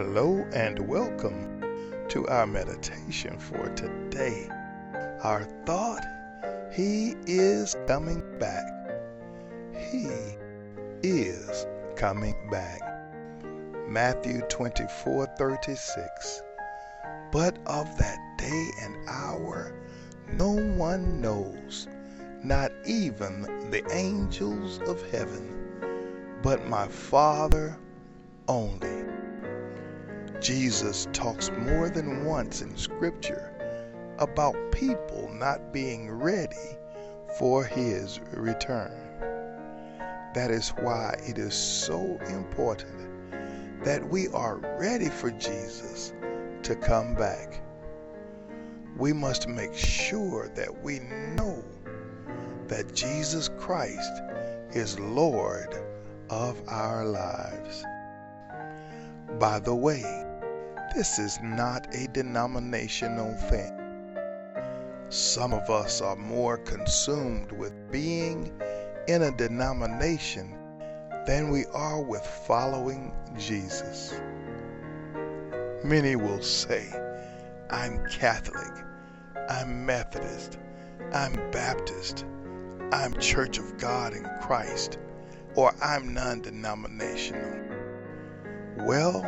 Hello and welcome to our meditation for today. Our thought He is coming back. He is coming back. Matthew 24 36. But of that day and hour no one knows, not even the angels of heaven, but my Father only. Jesus talks more than once in Scripture about people not being ready for his return. That is why it is so important that we are ready for Jesus to come back. We must make sure that we know that Jesus Christ is Lord of our lives. By the way, this is not a denominational thing. Some of us are more consumed with being in a denomination than we are with following Jesus. Many will say, I'm Catholic, I'm Methodist, I'm Baptist, I'm Church of God in Christ, or I'm non denominational. Well,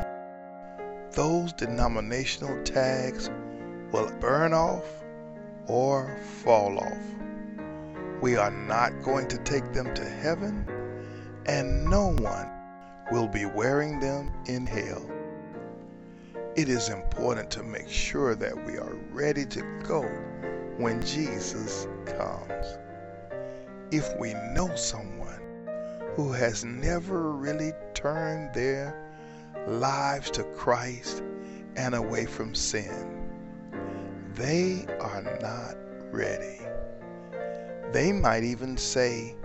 those denominational tags will burn off or fall off. We are not going to take them to heaven, and no one will be wearing them in hell. It is important to make sure that we are ready to go when Jesus comes. If we know someone who has never really turned their lives to Christ and away from sin. They are not ready. They might even say,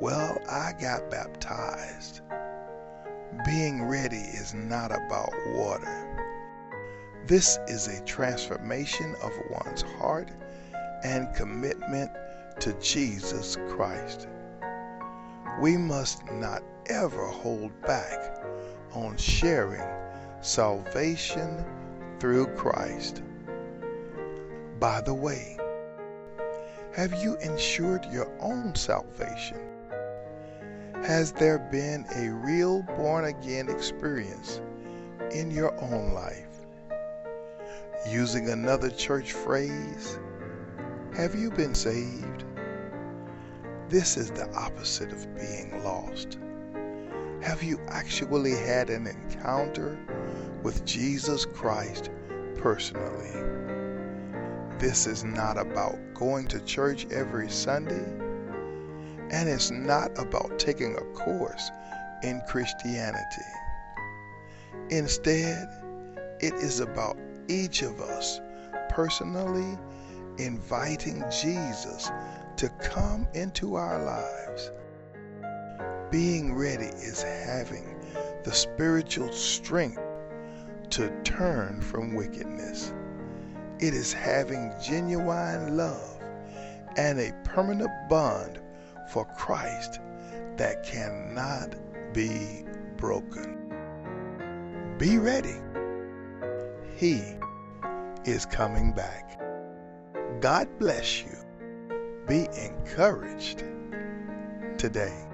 Well, I got baptized. Being ready is not about water. This is a transformation of one's heart and commitment to Jesus Christ. We must not ever hold back on sharing salvation through Christ. By the way, have you ensured your own salvation? Has there been a real born again experience in your own life? Using another church phrase, have you been saved? This is the opposite of being lost. Have you actually had an encounter with Jesus Christ personally? This is not about going to church every Sunday, and it's not about taking a course in Christianity. Instead, it is about each of us personally inviting Jesus to come into our lives being ready is having the spiritual strength to turn from wickedness. It is having genuine love and a permanent bond for Christ that cannot be broken. Be ready. He is coming back. God bless you. Be encouraged today.